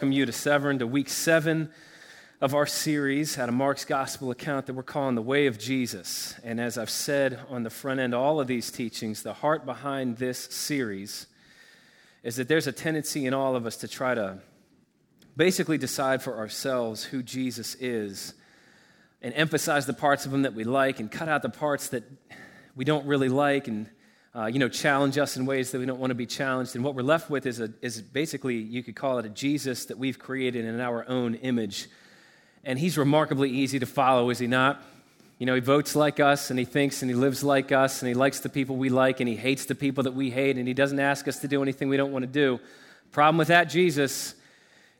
welcome you to Severn, to week seven of our series out of Mark's gospel account that we're calling The Way of Jesus. And as I've said on the front end, all of these teachings, the heart behind this series is that there's a tendency in all of us to try to basically decide for ourselves who Jesus is and emphasize the parts of him that we like and cut out the parts that we don't really like and uh, you know, challenge us in ways that we don't want to be challenged. And what we're left with is, a, is basically, you could call it a Jesus that we've created in our own image. And he's remarkably easy to follow, is he not? You know, he votes like us, and he thinks and he lives like us, and he likes the people we like, and he hates the people that we hate, and he doesn't ask us to do anything we don't want to do. Problem with that Jesus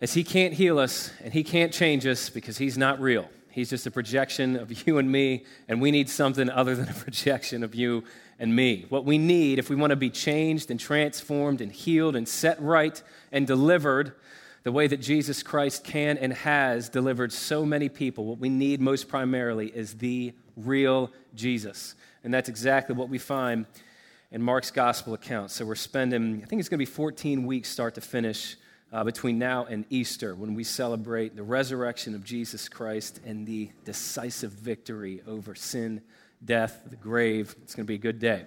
is he can't heal us, and he can't change us because he's not real. He's just a projection of you and me, and we need something other than a projection of you and me. What we need if we want to be changed and transformed and healed and set right and delivered the way that Jesus Christ can and has delivered so many people, what we need most primarily is the real Jesus. And that's exactly what we find in Mark's gospel account. So we're spending, I think it's going to be 14 weeks start to finish uh, between now and Easter when we celebrate the resurrection of Jesus Christ and the decisive victory over sin, death, the grave. It's going to be a good day.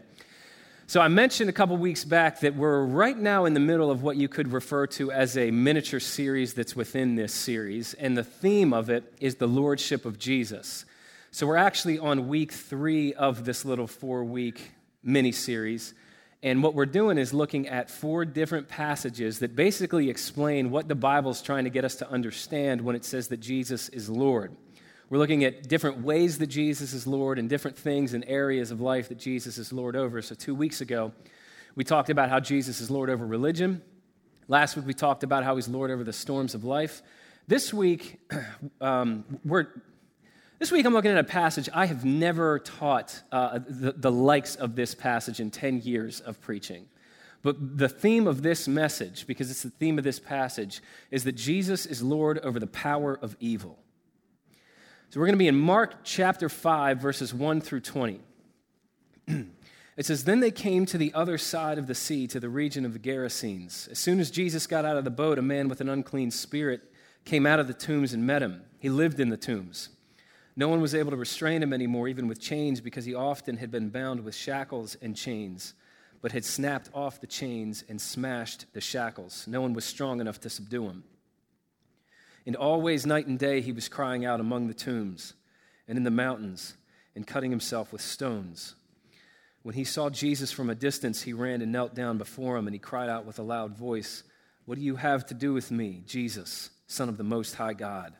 So, I mentioned a couple weeks back that we're right now in the middle of what you could refer to as a miniature series that's within this series, and the theme of it is the Lordship of Jesus. So, we're actually on week three of this little four week mini series. And what we're doing is looking at four different passages that basically explain what the Bible's trying to get us to understand when it says that Jesus is Lord. We're looking at different ways that Jesus is Lord and different things and areas of life that Jesus is Lord over. So, two weeks ago, we talked about how Jesus is Lord over religion. Last week, we talked about how he's Lord over the storms of life. This week, um, we're this week, I'm looking at a passage I have never taught uh, the, the likes of this passage in 10 years of preaching. But the theme of this message, because it's the theme of this passage, is that Jesus is Lord over the power of evil. So we're going to be in Mark chapter 5, verses 1 through 20. it says, Then they came to the other side of the sea, to the region of the Gerasenes. As soon as Jesus got out of the boat, a man with an unclean spirit came out of the tombs and met him. He lived in the tombs. No one was able to restrain him anymore, even with chains, because he often had been bound with shackles and chains, but had snapped off the chains and smashed the shackles. No one was strong enough to subdue him. And always, night and day, he was crying out among the tombs and in the mountains and cutting himself with stones. When he saw Jesus from a distance, he ran and knelt down before him, and he cried out with a loud voice, What do you have to do with me, Jesus, Son of the Most High God?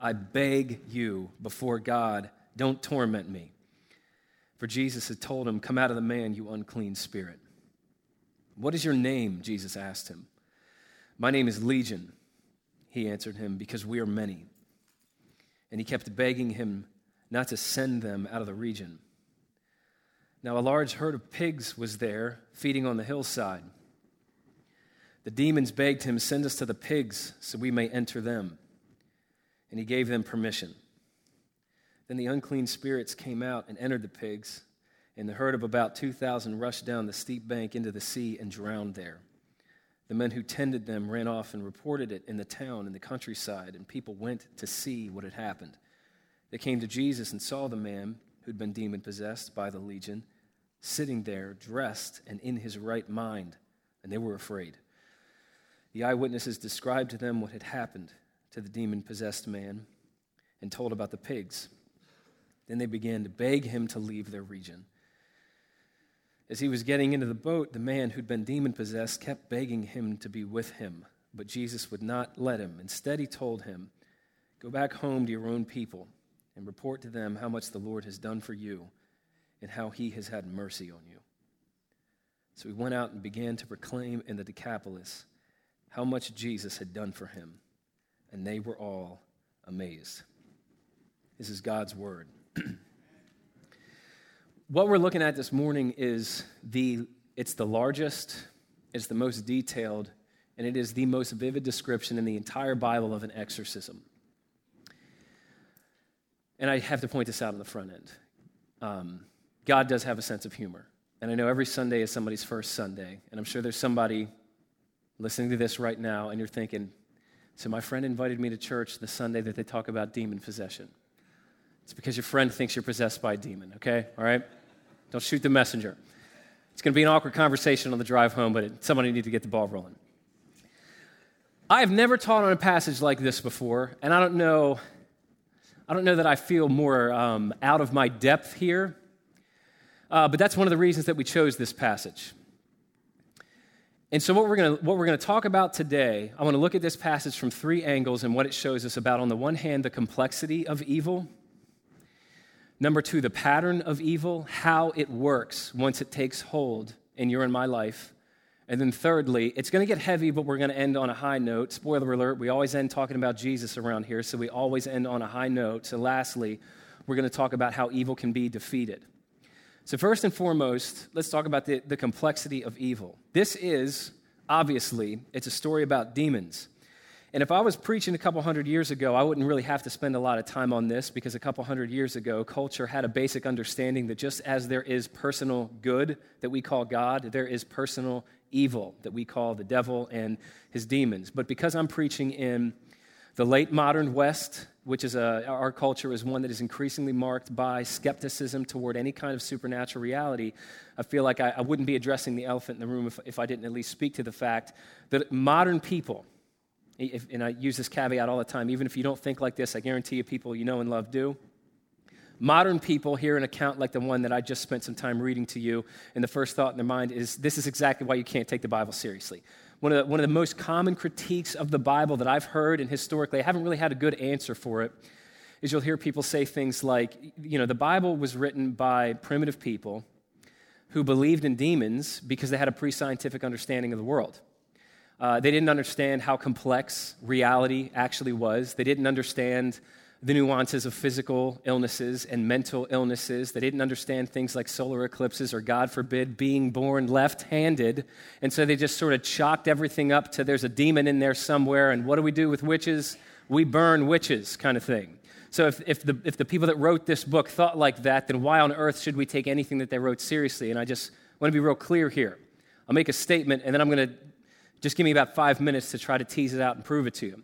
I beg you before God, don't torment me. For Jesus had told him, Come out of the man, you unclean spirit. What is your name? Jesus asked him. My name is Legion, he answered him, because we are many. And he kept begging him not to send them out of the region. Now, a large herd of pigs was there, feeding on the hillside. The demons begged him, Send us to the pigs so we may enter them and he gave them permission. Then the unclean spirits came out and entered the pigs, and the herd of about 2,000 rushed down the steep bank into the sea and drowned there. The men who tended them ran off and reported it in the town and the countryside, and people went to see what had happened. They came to Jesus and saw the man who'd been demon possessed by the legion sitting there, dressed and in his right mind, and they were afraid. The eyewitnesses described to them what had happened to the demon possessed man and told about the pigs. Then they began to beg him to leave their region. As he was getting into the boat, the man who'd been demon possessed kept begging him to be with him, but Jesus would not let him. Instead, he told him, Go back home to your own people and report to them how much the Lord has done for you and how he has had mercy on you. So he went out and began to proclaim in the Decapolis how much Jesus had done for him and they were all amazed. This is God's word. what we're looking at this morning is the it's the largest, it's the most detailed, and it is the most vivid description in the entire Bible of an exorcism. And I have to point this out on the front end. Um, God does have a sense of humor. And I know every Sunday is somebody's first Sunday. And I'm sure there's somebody listening to this right now, and you're thinking, So my friend invited me to church the Sunday that they talk about demon possession. It's because your friend thinks you're possessed by a demon, okay? All right? Don't shoot the messenger. It's going to be an awkward conversation on the drive home, but somebody needs to get the ball rolling. I have never taught on a passage like this before, and I don't know, I don't know that I feel more um, out of my depth here, uh, but that's one of the reasons that we chose this passage. And so, what we're going what we're going to talk about today, I want to look at this passage from three angles and what it shows us about, on the one hand, the complexity of evil. Number two, the pattern of evil, how it works once it takes hold in your and my life. And then, thirdly, it's going to get heavy, but we're going to end on a high note. Spoiler alert, we always end talking about Jesus around here, so we always end on a high note. So, lastly, we're going to talk about how evil can be defeated. So, first and foremost, let's talk about the, the complexity of evil. This is, obviously, it's a story about demons. And if I was preaching a couple hundred years ago, I wouldn't really have to spend a lot of time on this because a couple hundred years ago, culture had a basic understanding that just as there is personal good that we call God, there is personal evil that we call the devil and his demons. But because I'm preaching in the late modern West, which is a, our culture is one that is increasingly marked by skepticism toward any kind of supernatural reality, I feel like I, I wouldn't be addressing the elephant in the room if, if I didn't at least speak to the fact that modern people, if, and I use this caveat all the time, even if you don't think like this, I guarantee you people you know and love do. Modern people hear an account like the one that I just spent some time reading to you, and the first thought in their mind is this is exactly why you can't take the Bible seriously. One of, the, one of the most common critiques of the Bible that I've heard, and historically I haven't really had a good answer for it, is you'll hear people say things like, you know, the Bible was written by primitive people who believed in demons because they had a pre scientific understanding of the world. Uh, they didn't understand how complex reality actually was. They didn't understand the nuances of physical illnesses and mental illnesses. They didn't understand things like solar eclipses or, God forbid, being born left handed. And so they just sort of chalked everything up to there's a demon in there somewhere. And what do we do with witches? We burn witches, kind of thing. So if, if, the, if the people that wrote this book thought like that, then why on earth should we take anything that they wrote seriously? And I just want to be real clear here. I'll make a statement, and then I'm going to just give me about five minutes to try to tease it out and prove it to you.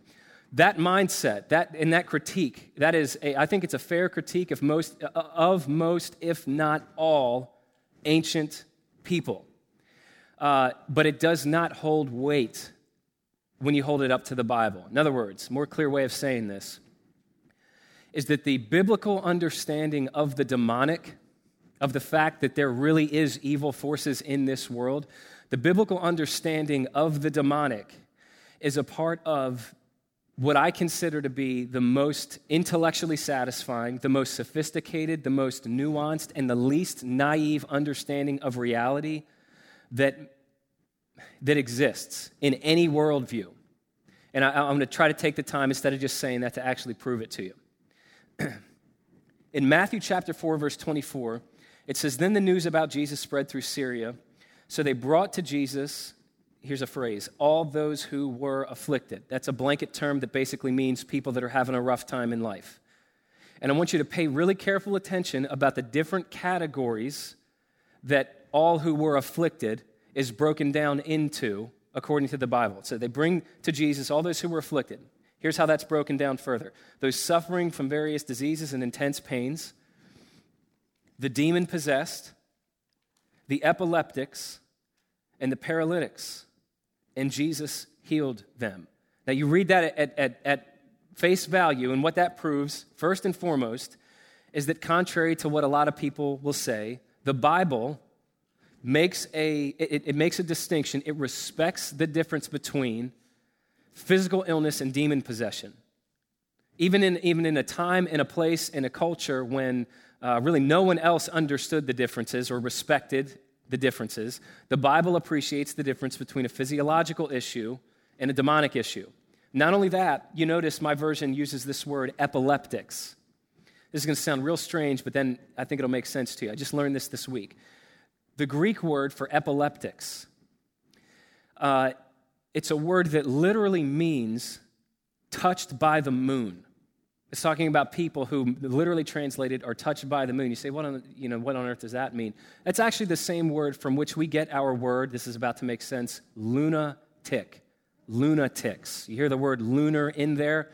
That mindset, that and that critique, that is, a, I think it's a fair critique of most, uh, of most, if not all, ancient people. Uh, but it does not hold weight when you hold it up to the Bible. In other words, more clear way of saying this is that the biblical understanding of the demonic, of the fact that there really is evil forces in this world, the biblical understanding of the demonic is a part of what I consider to be the most intellectually satisfying, the most sophisticated, the most nuanced, and the least naive understanding of reality that, that exists in any worldview. And I, am going to try to take the time, instead of just saying that, to actually prove it to you. in Matthew chapter 4, verse 24, it says, Then the news about Jesus spread through Syria so they brought to Jesus, here's a phrase, all those who were afflicted. That's a blanket term that basically means people that are having a rough time in life. And I want you to pay really careful attention about the different categories that all who were afflicted is broken down into according to the Bible. So they bring to Jesus all those who were afflicted. Here's how that's broken down further those suffering from various diseases and intense pains, the demon possessed, the epileptics, and the paralytics, and Jesus healed them. Now, you read that at, at, at face value, and what that proves, first and foremost, is that contrary to what a lot of people will say, the Bible makes a, it, it makes a distinction. It respects the difference between physical illness and demon possession. Even in, even in a time, in a place, in a culture when uh, really no one else understood the differences or respected the differences, the Bible appreciates the difference between a physiological issue and a demonic issue. Not only that, you notice my version uses this word epileptics. This is going to sound real strange, but then I think it'll make sense to you. I just learned this this week. The Greek word for epileptics, uh, it's a word that literally means touched by the moon. It's talking about people who literally translated are touched by the moon. You say, what on, you know, what on earth does that mean? That's actually the same word from which we get our word, this is about to make sense, lunatic. lunatics. You hear the word lunar in there?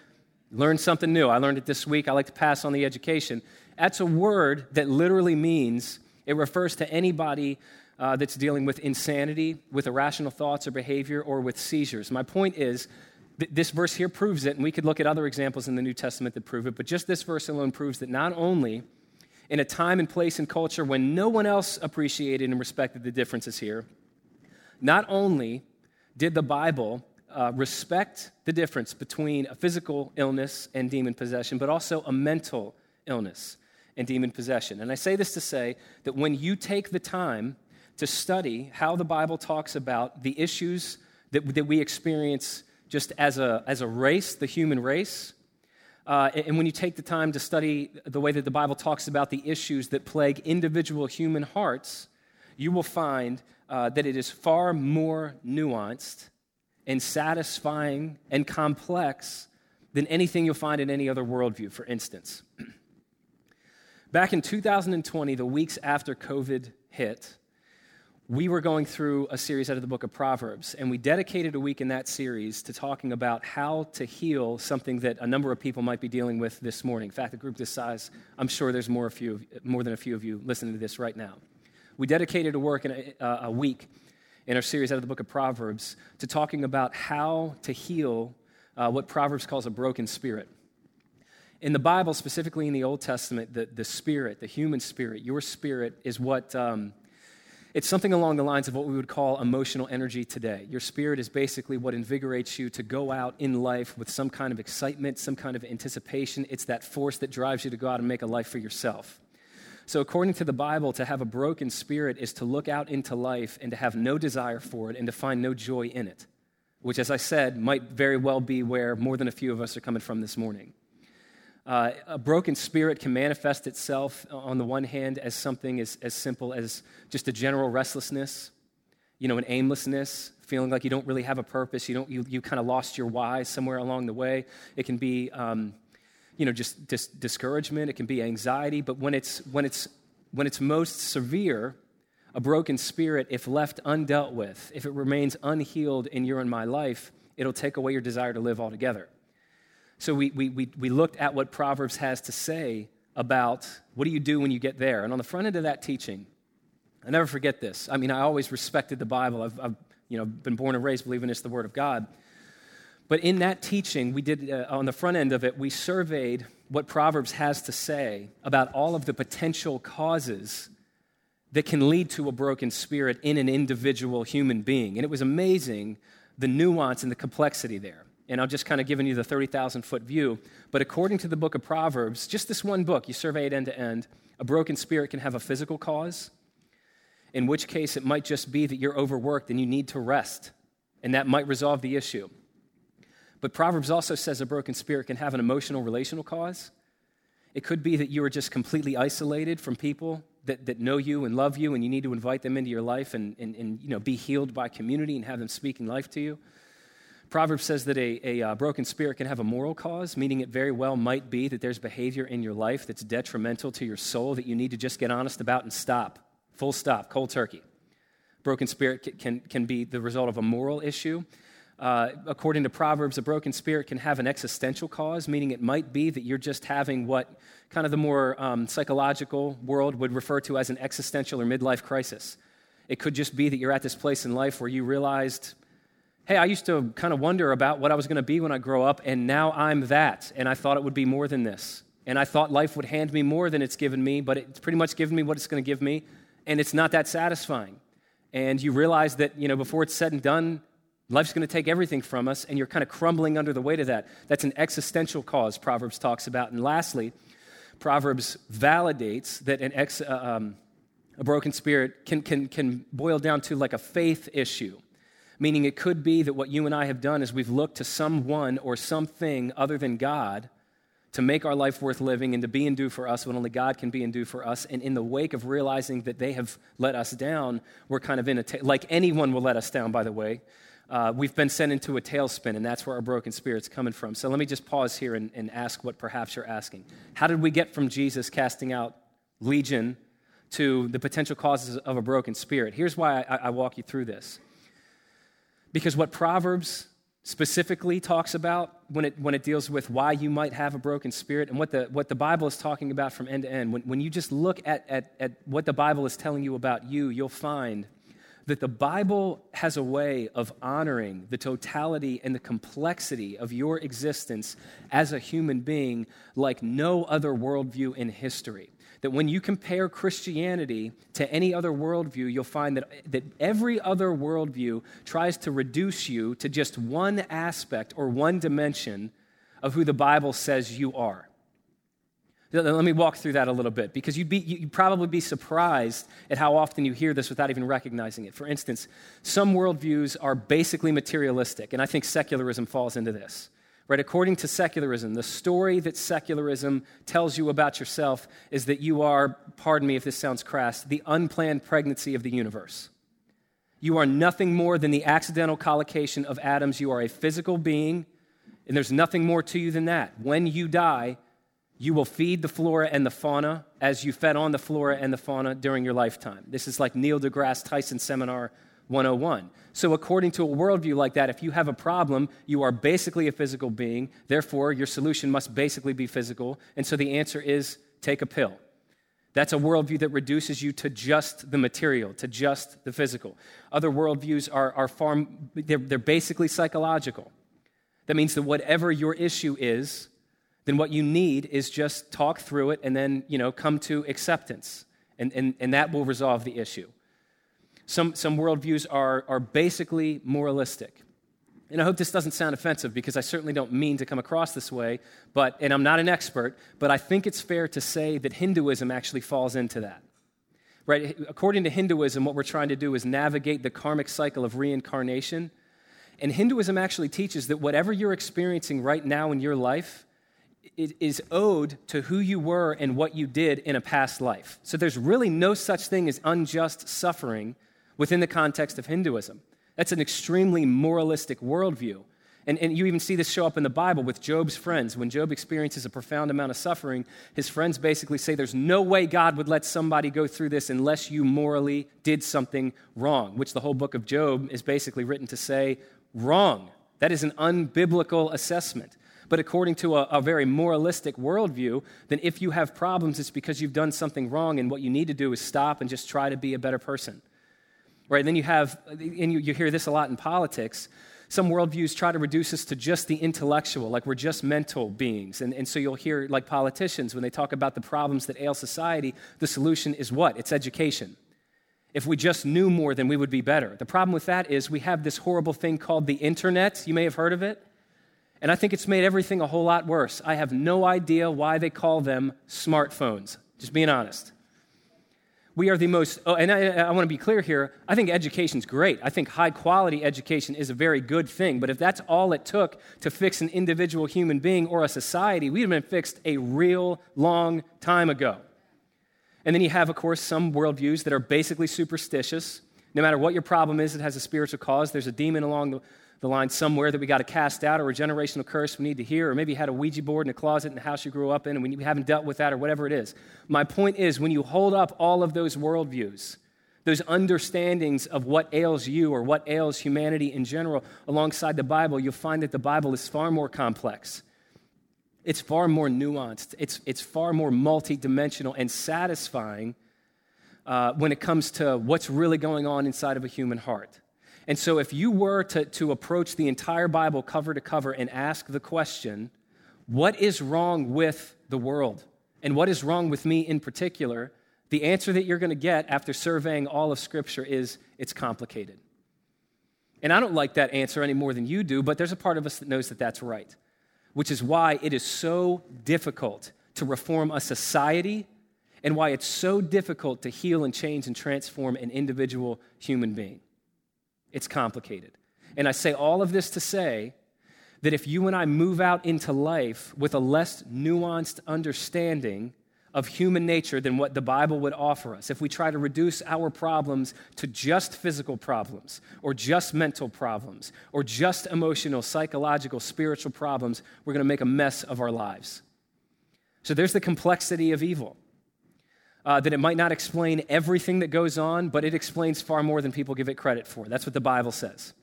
Learn something new. I learned it this week. I like to pass on the education. That's a word that literally means it refers to anybody uh, that's dealing with insanity, with irrational thoughts or behavior, or with seizures. My point is, this verse here proves it, and we could look at other examples in the New Testament that prove it, but just this verse alone proves that not only in a time and place and culture when no one else appreciated and respected the differences here, not only did the Bible uh, respect the difference between a physical illness and demon possession, but also a mental illness and demon possession. And I say this to say that when you take the time to study how the Bible talks about the issues that, that we experience just as a, as a race, the human race, uh, and when you take the time to study the way that the Bible talks about the issues that plague individual human hearts, you will find uh, that it is far more nuanced and satisfying and complex than anything you'll find in any other worldview, for instance. Back in 2020, the weeks after COVID hit, we were going through a series out of the book of Proverbs, and we dedicated a week in that series to talking about how to heal something that a number of people might be dealing with this morning. In fact, a group this size, I'm sure there's more, a few, more than a few of you listening to this right now. We dedicated a work in a, a week in our series out of the book of Proverbs to talking about how to heal uh, what Proverbs calls a broken spirit. In the Bible, specifically in the Old Testament, the, the spirit, the human spirit, your spirit is what, um, it's something along the lines of what we would call emotional energy today. Your spirit is basically what invigorates you to go out in life with some kind of excitement, some kind of anticipation. It's that force that drives you to go out and make a life for yourself. So, according to the Bible, to have a broken spirit is to look out into life and to have no desire for it and to find no joy in it, which, as I said, might very well be where more than a few of us are coming from this morning. Uh, a broken spirit can manifest itself, on the one hand, as something as, as simple as just a general restlessness, you know, an aimlessness, feeling like you don't really have a purpose, you, don't, you, you kind of lost your why somewhere along the way. It can be um, you know, just dis- discouragement, it can be anxiety, but when it's, when, it's, when it's most severe, a broken spirit, if left undealt with, if it remains unhealed in your and my life, it'll take away your desire to live altogether. So we, we, we, we looked at what Proverbs has to say about what do you do when you get there. And on the front end of that teaching, I never forget this. I mean, I always respected the Bible. I've, I've you know, been born and raised believing it's the Word of God. But in that teaching, we did, uh, on the front end of it, we surveyed what Proverbs has to say about all of the potential causes that can lead to a broken spirit in an individual human being. And it was amazing the nuance and the complexity there. And I'm just kind of giving you the 30,000 foot view. But according to the book of Proverbs, just this one book, you survey it end to end, a broken spirit can have a physical cause, in which case it might just be that you're overworked and you need to rest. And that might resolve the issue. But Proverbs also says a broken spirit can have an emotional, relational cause. It could be that you are just completely isolated from people that, that know you and love you, and you need to invite them into your life and, and, and you know, be healed by community and have them speaking life to you. Proverbs says that a, a, uh, broken spirit can have a moral cause, meaning it very well might be that there's behavior in your life that's detrimental to your soul that you need to just get honest about and stop. Full stop, cold turkey. Broken spirit can, can, can be the result of a moral issue. Uh, according to Proverbs, a broken spirit can have an existential cause, meaning it might be that you're just having what kind of the more um, psychological world would refer to as an existential or midlife crisis. It could just be that you're at this place in life where you realized, hey, I used to kind of wonder about what I was going to be when I grow up, and now I'm that, and I thought it would be more than this. And I thought life would hand me more than it's given me, but it's pretty much given me what it's going to give me, and it's not that satisfying. And you realize that, you know, before it's said and done, Life's going to take everything from us, and you're kind of crumbling under the weight of that. That's an existential cause, Proverbs talks about. And lastly, Proverbs validates that an ex, uh, um, a broken spirit can, can, can boil down to like a faith issue, meaning it could be that what you and I have done is we've looked to someone or something other than God to make our life worth living and to be and do for us what only God can be and do for us. And in the wake of realizing that they have let us down, we're kind of in a, ta- like anyone will let us down, by the way uh, we've been sent into a tailspin, and that's where our broken spirit's coming from. So let me just pause here and, and ask what perhaps you're asking. How did we get from Jesus casting out legion to the potential causes of a broken spirit? Here's why I, I walk you through this. Because what Proverbs specifically talks about when it, when it deals with why you might have a broken spirit and what the, what the Bible is talking about from end to end. When, when you just look at, at, at what the Bible is telling you about you, you'll find that the Bible has a way of honoring the totality and the complexity of your existence as a human being like no other worldview in history that when you compare Christianity to any other worldview, you'll find that, that every other worldview tries to reduce you to just one aspect or one dimension of who the Bible says you are. Let me walk through that a little bit because you'd, be, you'd probably be surprised at how often you hear this without even recognizing it. For instance, some worldviews are basically materialistic, and I think secularism falls into this. Right? According to secularism, the story that secularism tells you about yourself is that you are, pardon me if this sounds crass, the unplanned pregnancy of the universe. You are nothing more than the accidental collocation of atoms. You are a physical being, and there's nothing more to you than that. When you die, you will feed the flora and the fauna as you fed on the flora and the fauna during your lifetime. This is like Neil deGrasse Tyson seminar 101. So, according to a worldview like that, if you have a problem, you are basically a physical being. Therefore, your solution must basically be physical. And so the answer is take a pill. That's a worldview that reduces you to just the material, to just the physical. Other worldviews are, are far, they're, they're basically psychological. That means that whatever your issue is, then what you need is just talk through it and then, you know, come to acceptance. And, and, and that will resolve the issue. Some, some worldviews are, are basically moralistic. And I hope this doesn't sound offensive because I certainly don't mean to come across this way, but, and I'm not an expert, but I think it's fair to say that Hinduism actually falls into that. Right? According to Hinduism, what we're trying to do is navigate the karmic cycle of reincarnation. And Hinduism actually teaches that whatever you're experiencing right now in your life is owed to who you were and what you did in a past life. So there's really no such thing as unjust suffering within the context of Hinduism. That's an extremely moralistic worldview. And, and you even see this show up in the Bible with Job's friends. When Job experiences a profound amount of suffering, his friends basically say, There's no way God would let somebody go through this unless you morally did something wrong, which the whole book of Job is basically written to say, wrong. That is an unbiblical assessment. But according to a, a, very moralistic worldview, then if you have problems, it's because you've done something wrong, and what you need to do is stop and just try to be a better person right? And then you have, and you, you hear this a lot in politics. Some worldviews try to reduce us to just the intellectual, like we're just mental beings. And, and so you'll hear, like politicians, when they talk about the problems that ail society, the solution is what? It's education. If we just knew more, then we would be better. The problem with that is we have this horrible thing called the internet. You may have heard of it. And I think it's made everything a whole lot worse. I have no idea why they call them smartphones, just being honest. We are the most, oh, and I, I want to be clear here. I think education's great. I think high quality education is a very good thing. But if that's all it took to fix an individual human being or a society, we'd have been fixed a real long time ago. And then you have, of course, some worldviews that are basically superstitious. No matter what your problem is, it has a spiritual cause. There's a demon along the, the line somewhere that we got to cast out, or a generational curse we need to hear, or maybe you had a Ouija board in a closet in the house you grew up in and we haven't dealt with that, or whatever it is. My point is, when you hold up all of those worldviews, those understandings of what ails you or what ails humanity in general alongside the Bible, you'll find that the Bible is far more complex. It's far more nuanced. It's, it's far more multidimensional and satisfying uh, when it comes to what's really going on inside of a human heart. And so, if you were to, to approach the entire Bible cover to cover and ask the question, what is wrong with the world? And what is wrong with me in particular? The answer that you're going to get after surveying all of Scripture is it's complicated. And I don't like that answer any more than you do, but there's a part of us that knows that that's right, which is why it is so difficult to reform a society and why it's so difficult to heal and change and transform an individual human being. It's complicated. And I say all of this to say that if you and I move out into life with a less nuanced understanding of human nature than what the Bible would offer us, if we try to reduce our problems to just physical problems, or just mental problems, or just emotional, psychological, spiritual problems, we're going to make a mess of our lives. So there's the complexity of evil uh, that it might not explain everything that goes on, but it explains far more than people give it credit for. That's what the Bible says.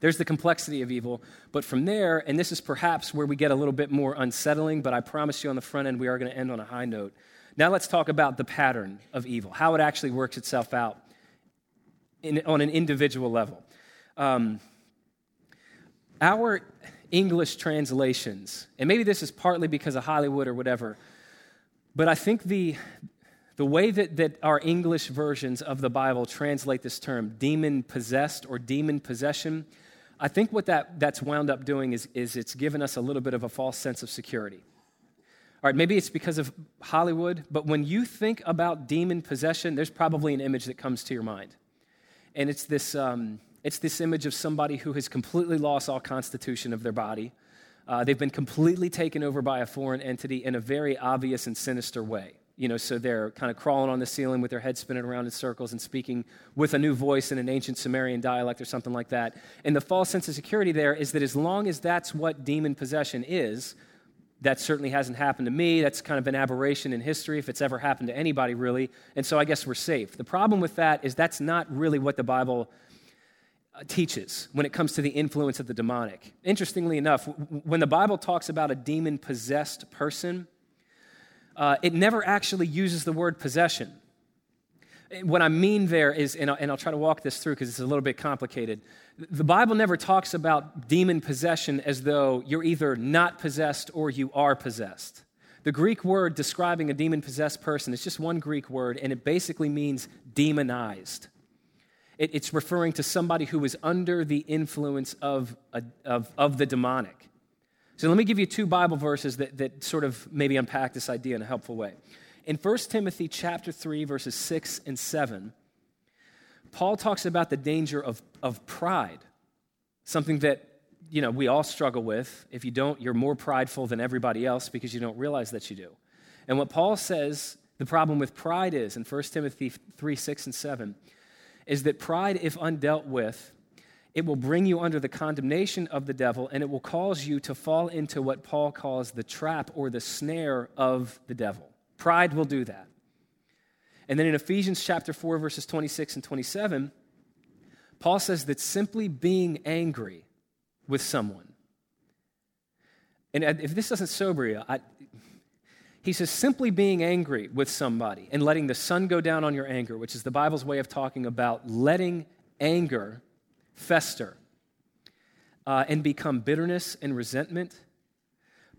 There's the complexity of evil. But from there, and this is perhaps where we get a little bit more unsettling, but I promise you on the front end, we are going to end on a high note. Now let's talk about the pattern of evil, how it actually works itself out in, on an individual level. Um, our English translations, and maybe this is partly because of Hollywood or whatever, but I think the, the way that, that our English versions of the Bible translate this term, demon possessed or demon possession, I think what that, that's wound up doing is, is it's given us a little bit of a false sense of security. All right, maybe it's because of Hollywood, but when you think about demon possession, there's probably an image that comes to your mind. And it's this, um, it's this image of somebody who has completely lost all constitution of their body. Uh, they've been completely taken over by a foreign entity in a very obvious and sinister way. You know, so they're kind of crawling on the ceiling with their head spinning around in circles and speaking with a new voice in an ancient Sumerian dialect or something like that. And the false sense of security there is that as long as that's what demon possession is, that certainly hasn't happened to me. That's kind of an aberration in history if it's ever happened to anybody, really. And so I guess we're safe. The problem with that is that's not really what the Bible uh, teaches when it comes to the influence of the demonic. Interestingly enough, when the Bible talks about a demon possessed person, uh, it never actually uses the word possession. What I mean there is, and I'll, and I'll try to walk this through because it's a little bit complicated. The Bible never talks about demon possession as though you're either not possessed or you are possessed. The Greek word describing a demon possessed person is just one Greek word, and it basically means demonized. It, it's referring to somebody who is under the influence of, a, of, of the demonic. So let me give you two Bible verses that, that sort of maybe unpack this idea in a helpful way. In 1 Timothy chapter 3, verses 6 and 7, Paul talks about the danger of, of pride, something that you know we all struggle with. If you don't, you're more prideful than everybody else because you don't realize that you do. And what Paul says the problem with pride is in 1 Timothy 3, 6 and 7, is that pride, if undealt with, it will bring you under the condemnation of the devil and it will cause you to fall into what Paul calls the trap or the snare of the devil. Pride will do that. And then in Ephesians chapter 4, verses 26 and 27, Paul says that simply being angry with someone, and if this doesn't sober you, I, he says simply being angry with somebody and letting the sun go down on your anger, which is the Bible's way of talking about letting anger fester uh, and become bitterness and resentment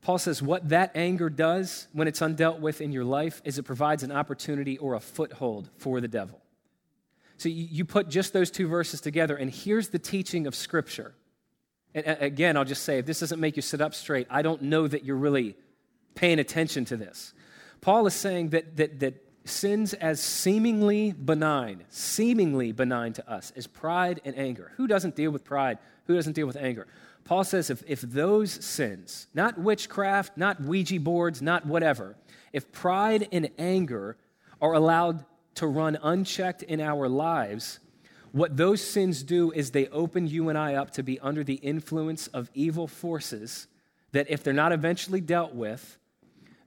Paul says what that anger does when it's undealt with in your life is it provides an opportunity or a foothold for the devil. So you put just those two verses together, and here's the teaching of Scripture. And again, I'll just say if this doesn't make you sit up straight, I don't know that you're really paying attention to this. Paul is saying that, that, that sins as seemingly benign, seemingly benign to us, as pride and anger. Who doesn't deal with pride? Who doesn't deal with anger? Paul says if, if those sins, not witchcraft, not Ouija boards, not whatever, if pride and anger are allowed to run unchecked in our lives, what those sins do is they open you and I up to be under the influence of evil forces that, if they're not eventually dealt with,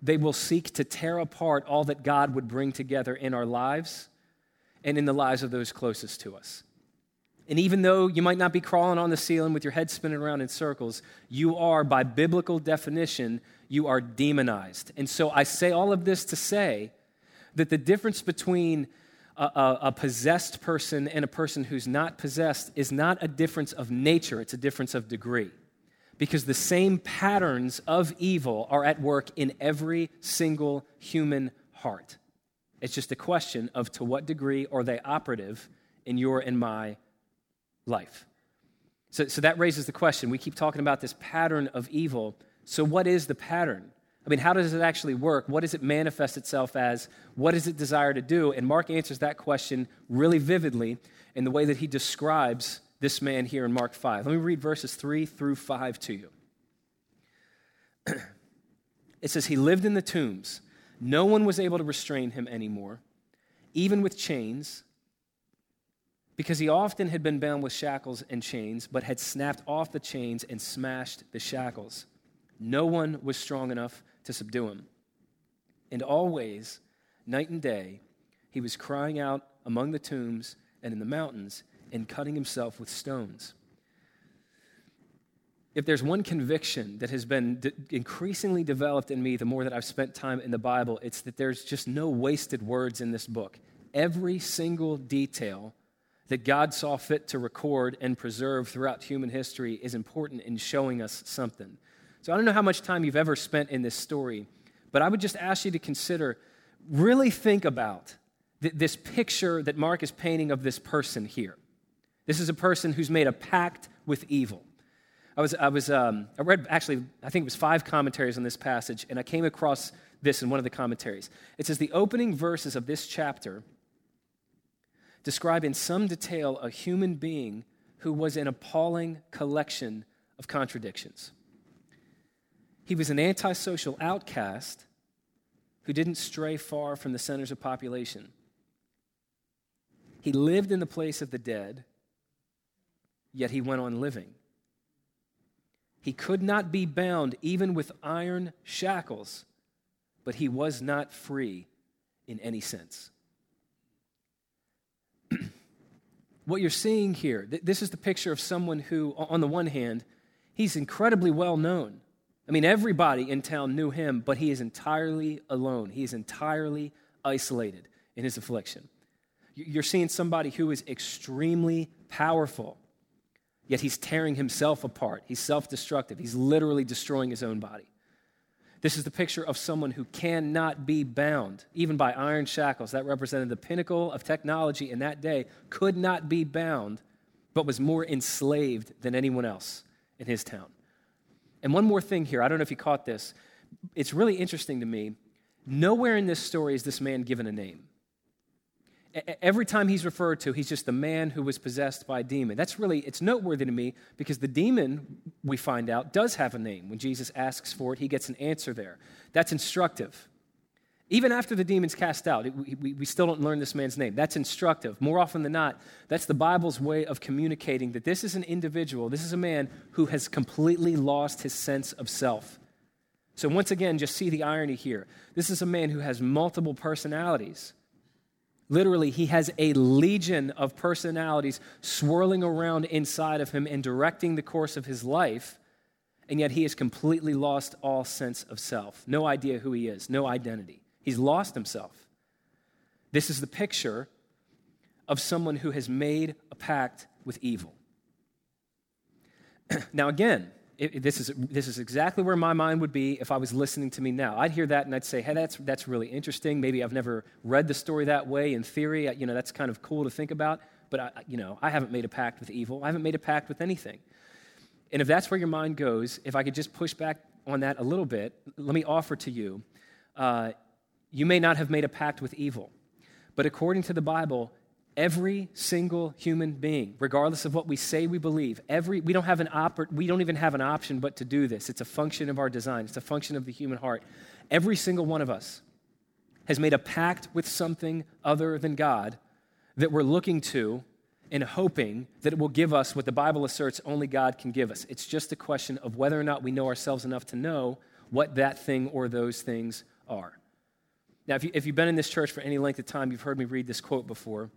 they will seek to tear apart all that God would bring together in our lives and in the lives of those closest to us. And even though you might not be crawling on the ceiling with your head spinning around in circles, you are, by biblical definition, you are demonized. And so I say all of this to say that the difference between a, a, a, possessed person and a person who's not possessed is not a difference of nature, it's a difference of degree. Because the same patterns of evil are at work in every single human heart. It's just a question of to what degree are they operative in your and my life. So, so that raises the question. We keep talking about this pattern of evil. So, what is the pattern? I mean, how does it actually work? What does it manifest itself as? What does it desire to do? And Mark answers that question really vividly in the way that he describes this man here in Mark 5. Let me read verses 3 through 5 to you. it says, He lived in the tombs. No one was able to restrain him anymore, even with chains because he often had been bound with shackles and chains, but had snapped off the chains and smashed the shackles. No one was strong enough to subdue him. And always, night and day, he was crying out among the tombs and in the mountains and cutting himself with stones. if there's one conviction that has been d- increasingly developed in me the more that I've spent time in the Bible, it's that there's just no wasted words in this book. Every single detail that God saw fit to record and preserve throughout human history is important in showing us something. So I don't know how much time you've ever spent in this story, but I would just ask you to consider, really think about th- this picture that Mark is painting of this person here. This is a person who's made a pact with evil. I was, I was, um, I read actually, I think it was five commentaries on this passage, and I came across this in one of the commentaries. It says the opening verses of this chapter describe in some detail a human being who was an appalling collection of contradictions. He was an antisocial outcast who didn't stray far from the centers of population. He lived in the place of the dead, yet he went on living. He could not be bound even with iron shackles, but he was not free in any sense. what you're seeing here, this is the picture of someone who, on the one hand, he's incredibly well known. I mean, everybody in town knew him, but he is entirely alone. He is entirely isolated in his affliction. You're seeing somebody who is extremely powerful Yet he's tearing himself apart. He's self destructive. He's literally destroying his own body. This is the picture of someone who cannot be bound, even by iron shackles. That represented the pinnacle of technology in that day, could not be bound, but was more enslaved than anyone else in his town. And one more thing here I don't know if you caught this. It's really interesting to me. Nowhere in this story is this man given a name. Every time he's referred to, he's just the man who was possessed by a demon. That's really, it's noteworthy to me because the demon, we find out, does have a name. When Jesus asks for it, he gets an answer there. That's instructive. Even after the demon's cast out, we, we still don't learn this man's name. That's instructive. More often than not, that's the Bible's way of communicating that this is an individual, this is a man who has completely lost his sense of self. So, once again, just see the irony here. This is a man who has multiple personalities. Literally, he has a legion of personalities swirling around inside of him and directing the course of his life, and yet he has completely lost all sense of self. No idea who he is, no identity. He's lost himself. This is the picture of someone who has made a pact with evil. now, again, it, this, is, this is exactly where my mind would be if I was listening to me now. I'd hear that and I'd say, hey, that's, that's really interesting. Maybe I've never read the story that way in theory. You know, that's kind of cool to think about. But, I, you know, I haven't made a pact with evil. I haven't made a pact with anything. And if that's where your mind goes, if I could just push back on that a little bit, let me offer to you uh, you may not have made a pact with evil. But according to the Bible, Every single human being, regardless of what we say we believe, every, we, don't have an oper, we don't even have an option but to do this. It's a function of our design, it's a function of the human heart. Every single one of us has made a pact with something other than God that we're looking to and hoping that it will give us what the Bible asserts only God can give us. It's just a question of whether or not we know ourselves enough to know what that thing or those things are. Now, if, you, if you've been in this church for any length of time, you've heard me read this quote before.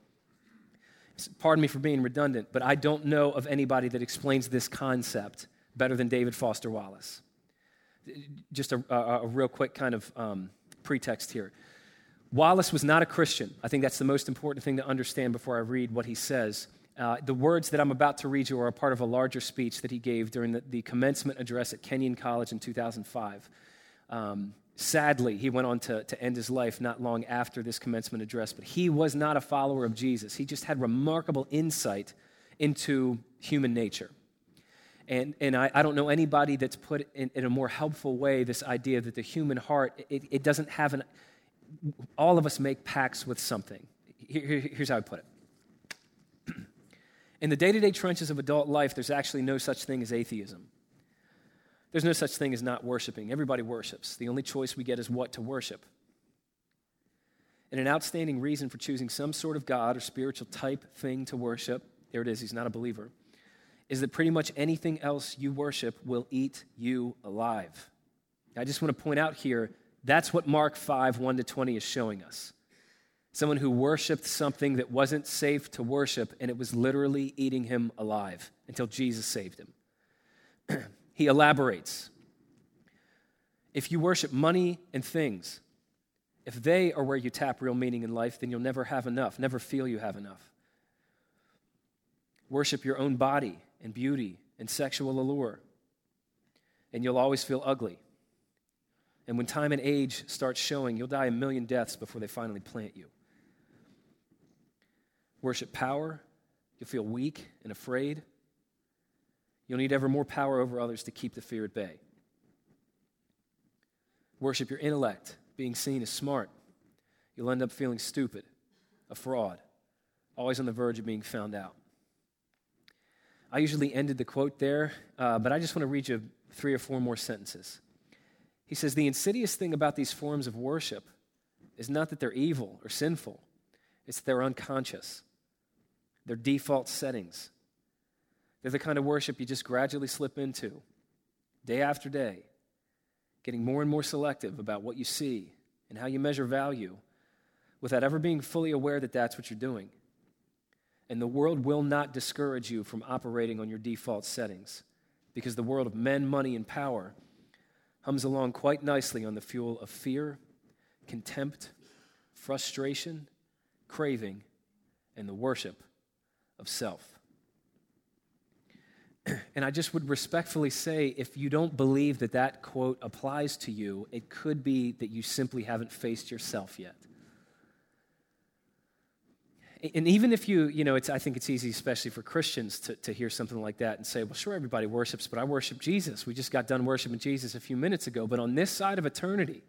Pardon me for being redundant, but I don't know of anybody that explains this concept better than David Foster Wallace. Just a, a, a real quick kind of um, pretext here. Wallace was not a Christian. I think that's the most important thing to understand before I read what he says. Uh, the words that I'm about to read you are a part of a larger speech that he gave during the, the commencement address at Kenyon College in 2005. Um, Sadly, he went on to, to end his life not long after this commencement address, but he was not a follower of Jesus. He just had remarkable insight into human nature. And, and I, I don't know anybody that's put in, in a more helpful way this idea that the human heart, it, it doesn't have an, all of us make pacts with something. Here, here's how I put it. In the day to day trenches of adult life, there's actually no such thing as atheism. There's no such thing as not worshiping. Everybody worships. The only choice we get is what to worship. And an outstanding reason for choosing some sort of God or spiritual type thing to worship, there it is, he's not a believer, is that pretty much anything else you worship will eat you alive. I just want to point out here that's what Mark 5 1 to 20 is showing us. Someone who worshiped something that wasn't safe to worship, and it was literally eating him alive until Jesus saved him. he elaborates. If you worship money and things, if they are where you tap real meaning in life, then you'll never have enough, never feel you have enough. Worship your own body and beauty and sexual allure, and you'll always feel ugly. And when time and age starts showing, you'll die a million deaths before they finally plant you. Worship power, you'll feel weak and afraid. You'll need ever more power over others to keep the fear at bay. Worship your intellect, being seen as smart. You'll end up feeling stupid, a fraud, always on the verge of being found out. I usually ended the quote there, uh, but I just want to read you three or four more sentences. He says, The insidious thing about these forms of worship is not that they're evil or sinful, it's that they're unconscious. They're default settings. They're the kind of worship you just gradually slip into, day after day, getting more and more selective about what you see and how you measure value without ever being fully aware that that's what you're doing. And the world will not discourage you from operating on your default settings because the world of men, money, and power hums along quite nicely on the fuel of fear, contempt, frustration, craving, and the worship of self. And I just would respectfully say if you don't believe that that quote applies to you, it could be that you simply haven't faced yourself yet and even if you, you know, it's, I think it's easy, especially for Christians, to, to hear something like that and say, well, sure, everybody worships, but I worship Jesus. We just got done worshiping Jesus a few minutes ago. But on this side of eternity,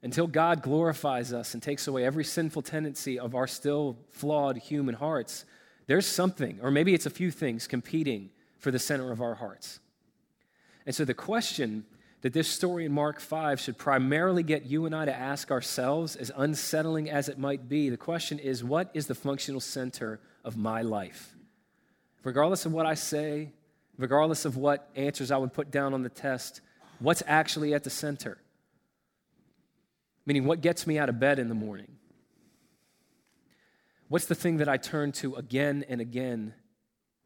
until God glorifies us and takes away every sinful tendency of our still flawed human hearts, there's something, or maybe it's a few things, competing for the center of our hearts. And so the question that this story in Mark 5 should primarily get you and I to ask ourselves, as unsettling as it might be, the question is what is the functional center of my life? Regardless of what I say, regardless of what answers I would put down on the test, what's actually at the center? Meaning, what gets me out of bed in the morning? What's the thing that I turn to again and again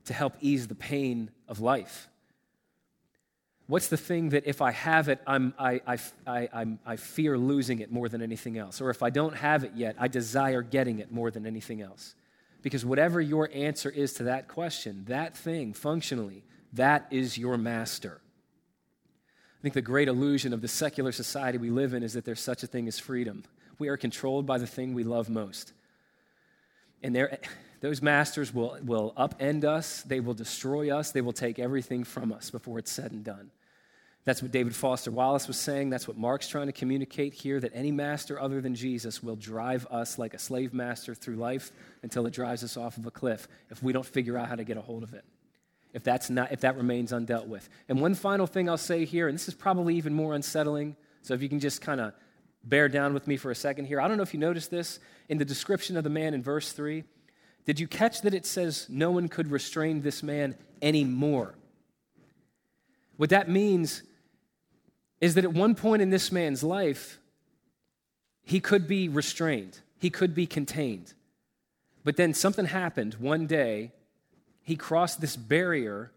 to help ease the pain of life? What's the thing that if I have it, I'm, I, I, I, I fear losing it more than anything else? Or if I don't have it yet, I desire getting it more than anything else? Because whatever your answer is to that question, that thing, functionally, that is your master. I think the great illusion of the secular society we live in is that there's such a thing as freedom. We are controlled by the thing we love most. And those masters will, will upend us, they will destroy us, they will take everything from us before it's said and done. That's what David Foster Wallace was saying. That's what Mark's trying to communicate here that any master other than Jesus will drive us like a slave master through life until it drives us off of a cliff if we don't figure out how to get a hold of it. If, that's not, if that remains undealt with. And one final thing I'll say here, and this is probably even more unsettling, so if you can just kind of bear down with me for a second here. I don't know if you noticed this in the description of the man in verse 3. Did you catch that it says no one could restrain this man anymore? What that means is that at one point in this man's life, he could be restrained, he could be contained. But then something happened one day, he crossed this barrier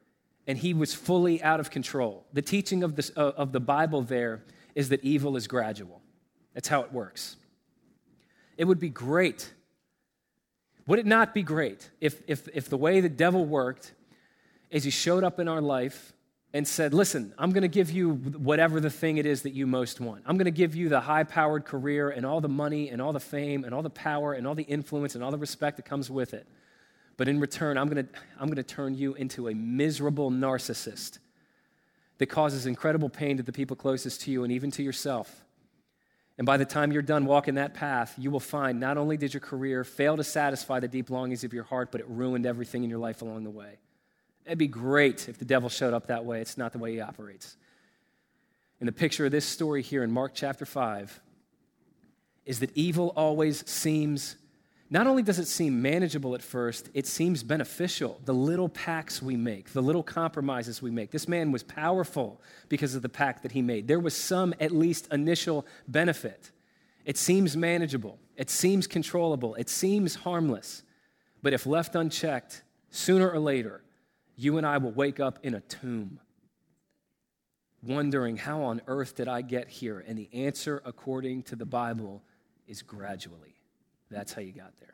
and he was fully out of control. The teaching of, this, uh, of the Bible there is that evil is gradual. That's how it works. It would be great. Would it not be great if, if, if the way the devil worked is he showed up in our life and said, Listen, I'm going to give you whatever the thing it is that you most want. I'm going to give you the high powered career and all the money and all the fame and all the power and all the influence and all the respect that comes with it. But in return, I'm going to, I'm going to turn you into a miserable narcissist that causes incredible pain to the people closest to you and even to yourself. And by the time you're done walking that path, you will find not only did your career fail to satisfy the deep longings of your heart, but it ruined everything in your life along the way. It'd be great if the devil showed up that way. It's not the way he operates. And the picture of this story here in Mark chapter 5 is that evil always seems, not only does it seem manageable at first, it seems beneficial. The little pacts we make, the little compromises we make. This man was powerful because of the pact that he made. There was some, at least, initial benefit. It seems manageable, it seems controllable, it seems harmless. But if left unchecked, sooner or later, you and I will wake up in a tomb wondering, how on earth did I get here? And the answer, according to the Bible, is gradually. That's how you got there.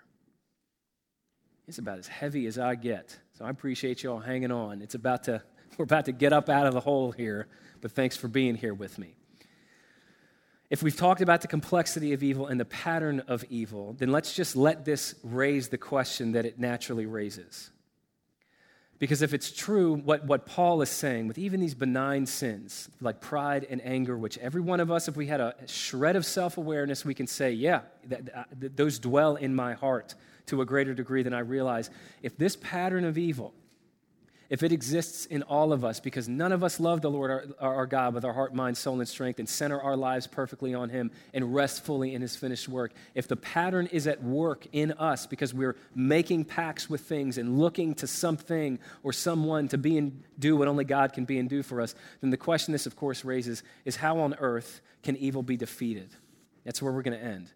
It's about as heavy as I get. So I appreciate you all hanging on. It's about to, we're about to get up out of the hole here, but thanks for being here with me. If we've talked about the complexity of evil and the pattern of evil, then let's just let this raise the question that it naturally raises. Because if it's true, what, what Paul is saying, with even these benign sins like pride and anger, which every one of us, if we had a shred of self awareness, we can say, yeah, that, that, uh, those dwell in my heart to a greater degree than I realize. If this pattern of evil, if it exists in all of us, because none of us love the Lord our, our, God with our heart, mind, soul, and strength, and center our lives perfectly on Him and rest fully in His finished work, if the pattern is at work in us because we're making pacts with things and looking to something or someone to be and do what only God can be and do for us, then the question this, of course, raises is how on earth can evil be defeated? That's where we're going to end.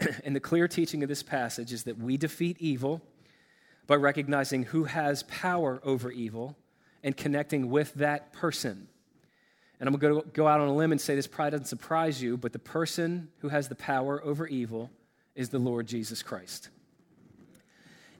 and the clear teaching of this passage is that we defeat evil by recognizing who has power over evil and connecting with that person. And I'm going to go out on a limb and say this probably doesn't surprise you, but the person who has the power over evil is the Lord Jesus Christ.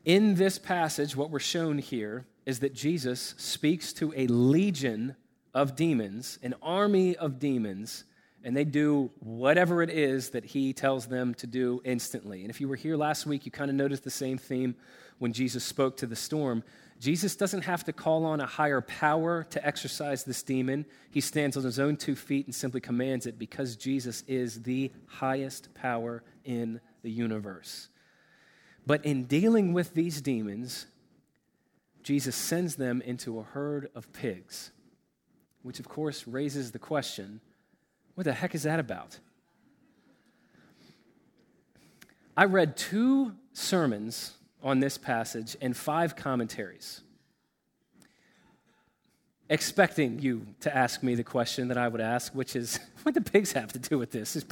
In this passage, what we're shown here is that Jesus speaks to a legion of demons, an army of demons, and they do whatever it is that he tells them to do instantly. And if you were here last week, you kind of noticed the same theme when Jesus spoke to the storm. Jesus doesn't have to call on a higher power to exorcise this demon. He stands on his own two feet and simply commands it because Jesus is the highest power in the universe. But in dealing with these demons, Jesus sends them into a herd of pigs, which of course raises the question what the heck is that about? I read two sermons on this passage and five commentaries, expecting you to ask me the question that I would ask, which is what do pigs have to do with this? These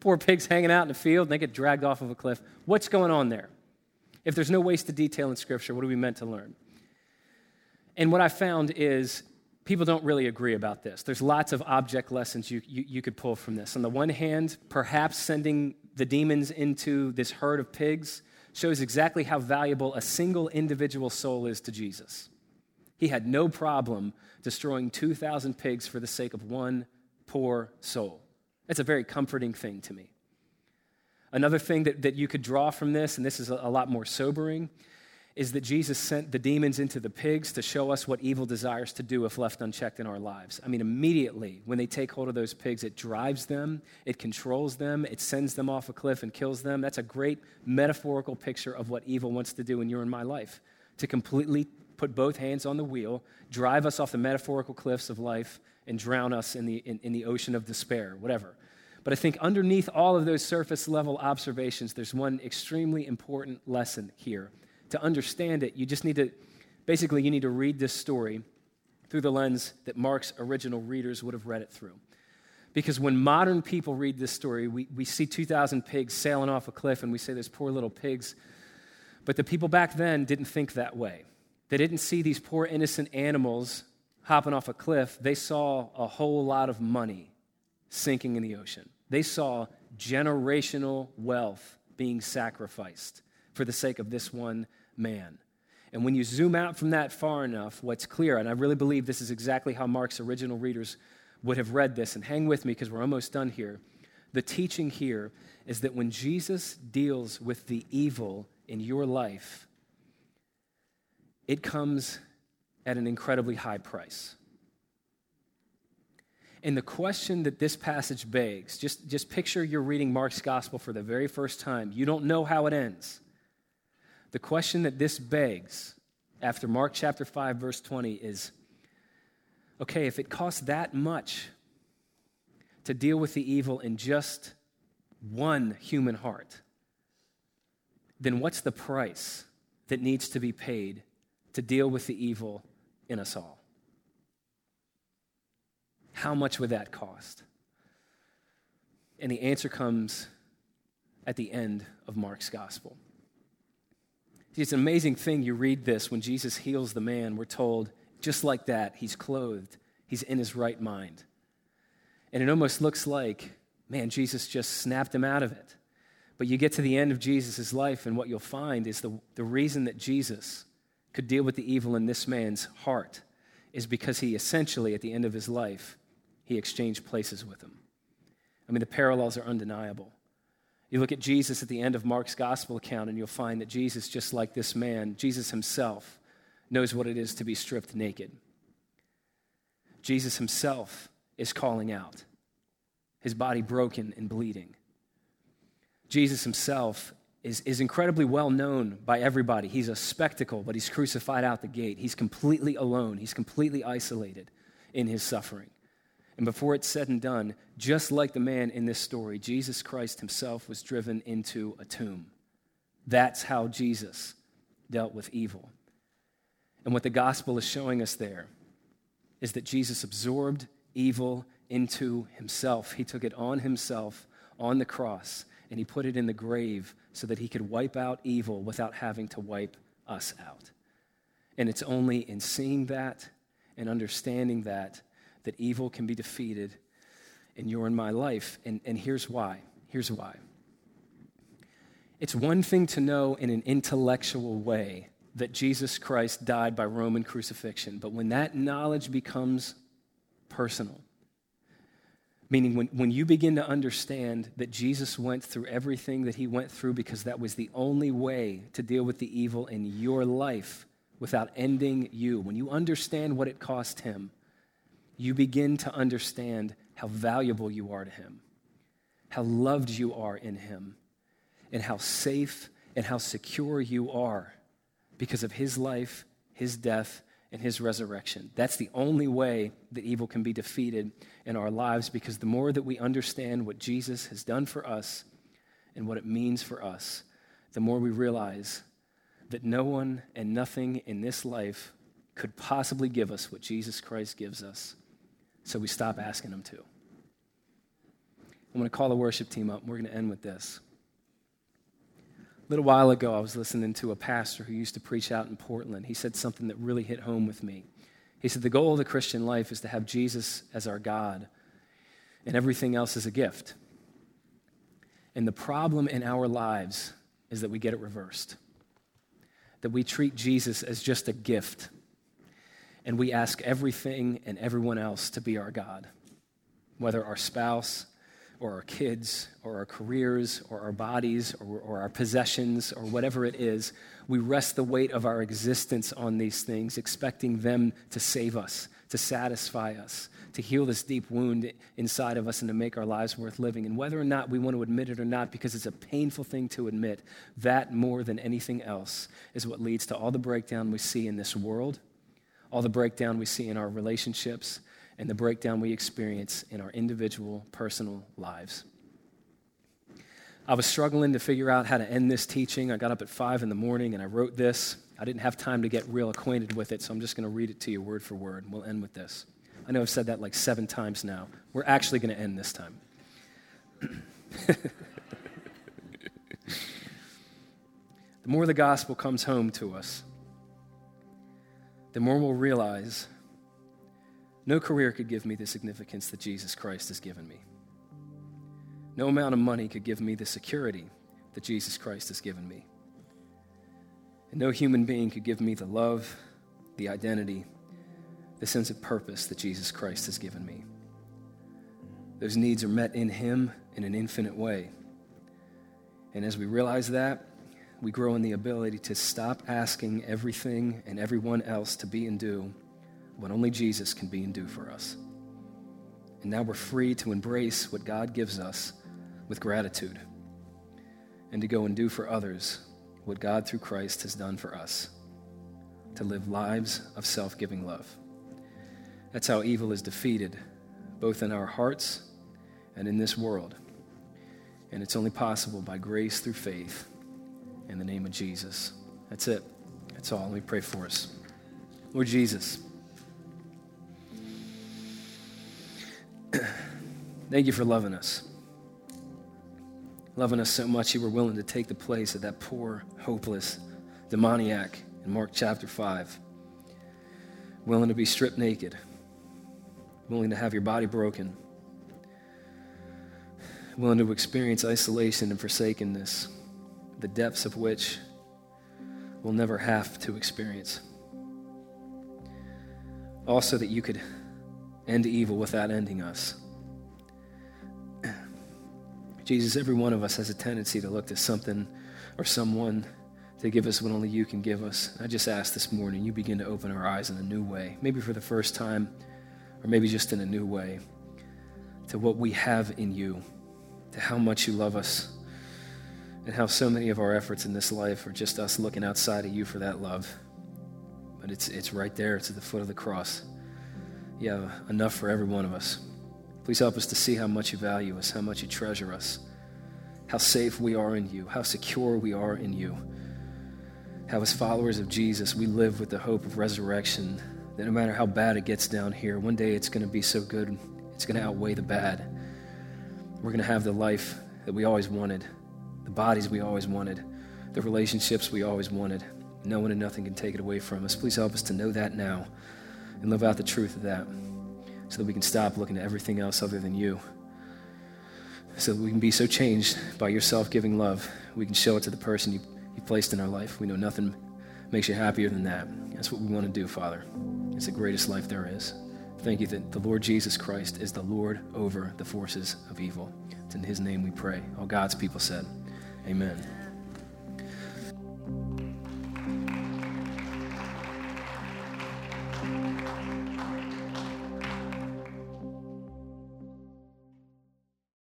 poor pigs hanging out in the field and they get dragged off of a cliff. What's going on there? If there's no wasted detail in Scripture, what are we meant to learn? And what I found is people don't really agree about this. There's lots of object lessons you, you, you, could pull from this. On the one hand, perhaps sending the demons into this herd of pigs shows exactly how valuable a single individual soul is to Jesus. He had no problem destroying 2,000 pigs for the sake of one poor soul. That's a very comforting thing to me. Another thing that, that you could draw from this, and this is a, a lot more sobering, is that Jesus sent the demons into the pigs to show us what evil desires to do if left unchecked in our lives. I mean, immediately when they take hold of those pigs, it drives them, it controls them, it sends them off a cliff and kills them. That's a great metaphorical picture of what evil wants to do in your and my life to completely put both hands on the wheel, drive us off the metaphorical cliffs of life, and drown us in the, in, in the ocean of despair, whatever. But I think underneath all of those surface level observations, there's one extremely important lesson here to understand it, you just need to, basically, you need to read this story through the lens that Mark's original readers would have read it through. Because when modern people read this story, we, we see 2,000 pigs sailing off a cliff and we say, those poor little pigs. But the people back then didn't think that way. They didn't see these poor innocent animals hopping off a cliff. They saw a whole lot of money sinking in the ocean. They saw generational wealth being sacrificed for the sake of this one man. And when you zoom out from that far enough, what's clear, and I really believe this is exactly how Mark's original readers would have read this, and hang with me because we're almost done here. The teaching here is that when Jesus deals with the evil in your life, it comes at an incredibly high price. And the question that this passage begs just, just picture you're reading Mark's gospel for the very first time. You don't know how it ends. The question that this begs after Mark chapter 5, verse 20 is okay, if it costs that much to deal with the evil in just one human heart, then what's the price that needs to be paid to deal with the evil in us all? How much would that cost? And the answer comes at the end of Mark's gospel. It's an amazing thing. You read this when Jesus heals the man, we're told, just like that, he's clothed, he's in his right mind. And it almost looks like, man, Jesus just snapped him out of it. But you get to the end of Jesus' life, and what you'll find is the, the reason that Jesus could deal with the evil in this man's heart is because he essentially, at the end of his life, he exchanged places with him. I mean, the parallels are undeniable. You look at Jesus at the end of Mark's gospel account, and you'll find that Jesus, just like this man, Jesus himself, knows what it is to be stripped naked. Jesus himself is calling out, his body broken and bleeding. Jesus himself is, is incredibly well known by everybody. He's a spectacle, but he's crucified out the gate. He's completely alone, he's completely isolated in his suffering. And before it's said and done, just like the man in this story, Jesus Christ himself was driven into a tomb. That's how Jesus dealt with evil. And what the gospel is showing us there is that Jesus absorbed evil into himself. He took it on himself on the cross and he put it in the grave so that he could wipe out evil without having to wipe us out. And it's only in seeing that and understanding that that evil can be defeated in your and my life. And, and here's why. Here's why. It's one thing to know in an intellectual way that Jesus Christ died by Roman crucifixion, but when that knowledge becomes personal, meaning when, when you begin to understand that Jesus went through everything that he went through because that was the only way to deal with the evil in your life without ending you, when you understand what it cost him, you begin to understand how valuable you are to Him, how loved you are in Him, and how safe and how secure you are because of His life, His death, and His resurrection. That's the only way that evil can be defeated in our lives because the more that we understand what Jesus has done for us and what it means for us, the more we realize that no one and nothing in this life could possibly give us what Jesus Christ gives us. So we stop asking them to. I'm going to call the worship team up. We're going to end with this. A little while ago, I was listening to a pastor who used to preach out in Portland. He said something that really hit home with me. He said, The goal of the Christian life is to have Jesus as our God, and everything else is a gift. And the problem in our lives is that we get it reversed. That we treat Jesus as just a gift and we ask everything and everyone else to be our God, whether our spouse or our kids or our careers or our bodies or, or, our possessions or whatever it is. We rest the weight of our existence on these things, expecting them to save us, to satisfy us, to heal this deep wound inside of us and to make our lives worth living. And whether or not we want to admit it or not, because it's a painful thing to admit, that more than anything else is what leads to all the breakdown we see in this world all the breakdown we see in our relationships, and the breakdown we experience in our individual personal lives. I was struggling to figure out how to end this teaching. I got up at five in the morning and I wrote this. I didn't have time to get real acquainted with it, so I'm just going to read it to you word for word. And We'll end with this. I know I've said that like seven times now. We're actually going to end this time. the more the gospel comes home to us, the more we'll realize no career could give me the significance that Jesus Christ has given me. No amount of money could give me the security that Jesus Christ has given me. And no human being could give me the love, the identity, the sense of purpose that Jesus Christ has given me. Those needs are met in Him in an infinite way. And as we realize that, we grow in the ability to stop asking everything and everyone else to be and do what only Jesus can be and do for us. And now we're free to embrace what God gives us with gratitude and to go and do for others what God through Christ has done for us to live lives of self giving love. That's how evil is defeated, both in our hearts and in this world. And it's only possible by grace through faith in the name of Jesus. That's it. That's all. Let me pray for us. Lord Jesus, thank you for loving us. Loving us so much, you were willing to take the place of that poor, hopeless demoniac in Mark chapter 5. Willing to be stripped naked, willing to have your body broken, willing to experience isolation and forsakenness, the depths of which we'll never have to experience. Also, that you could end evil without ending us. Jesus, every one of us has a tendency to look to something or someone to give us what only you can give us. I just ask this morning, you begin to open our eyes in a new way, maybe for the first time, or maybe just in a new way, to what we have in you, to how much you love us, and how so many of our efforts in this life are just us looking outside of you for that love. But it's, it's right there, it's at the foot of the cross. You have enough for every one of us. Please help us to see how much you value us, how much you treasure us, how safe we are in you, how secure we are in you. How, as followers of Jesus, we live with the hope of resurrection, that no matter how bad it gets down here, one day it's going to be so good, it's going to outweigh the bad. We're going to have the life that we always wanted, the bodies we always wanted, the relationships we always wanted. No one and nothing can take it away from us. Please help us to know that now and live out the truth of that so that we can stop looking at everything else other than you. So that we can be so changed by your self giving love, we can show it to the person you, you placed in our life. We know nothing makes you happier than that. That's what we want to do, Father. It's the greatest life there is. Thank you that the Lord Jesus Christ is the Lord over the forces of evil. It's in his name we pray. All God's people said, Amen.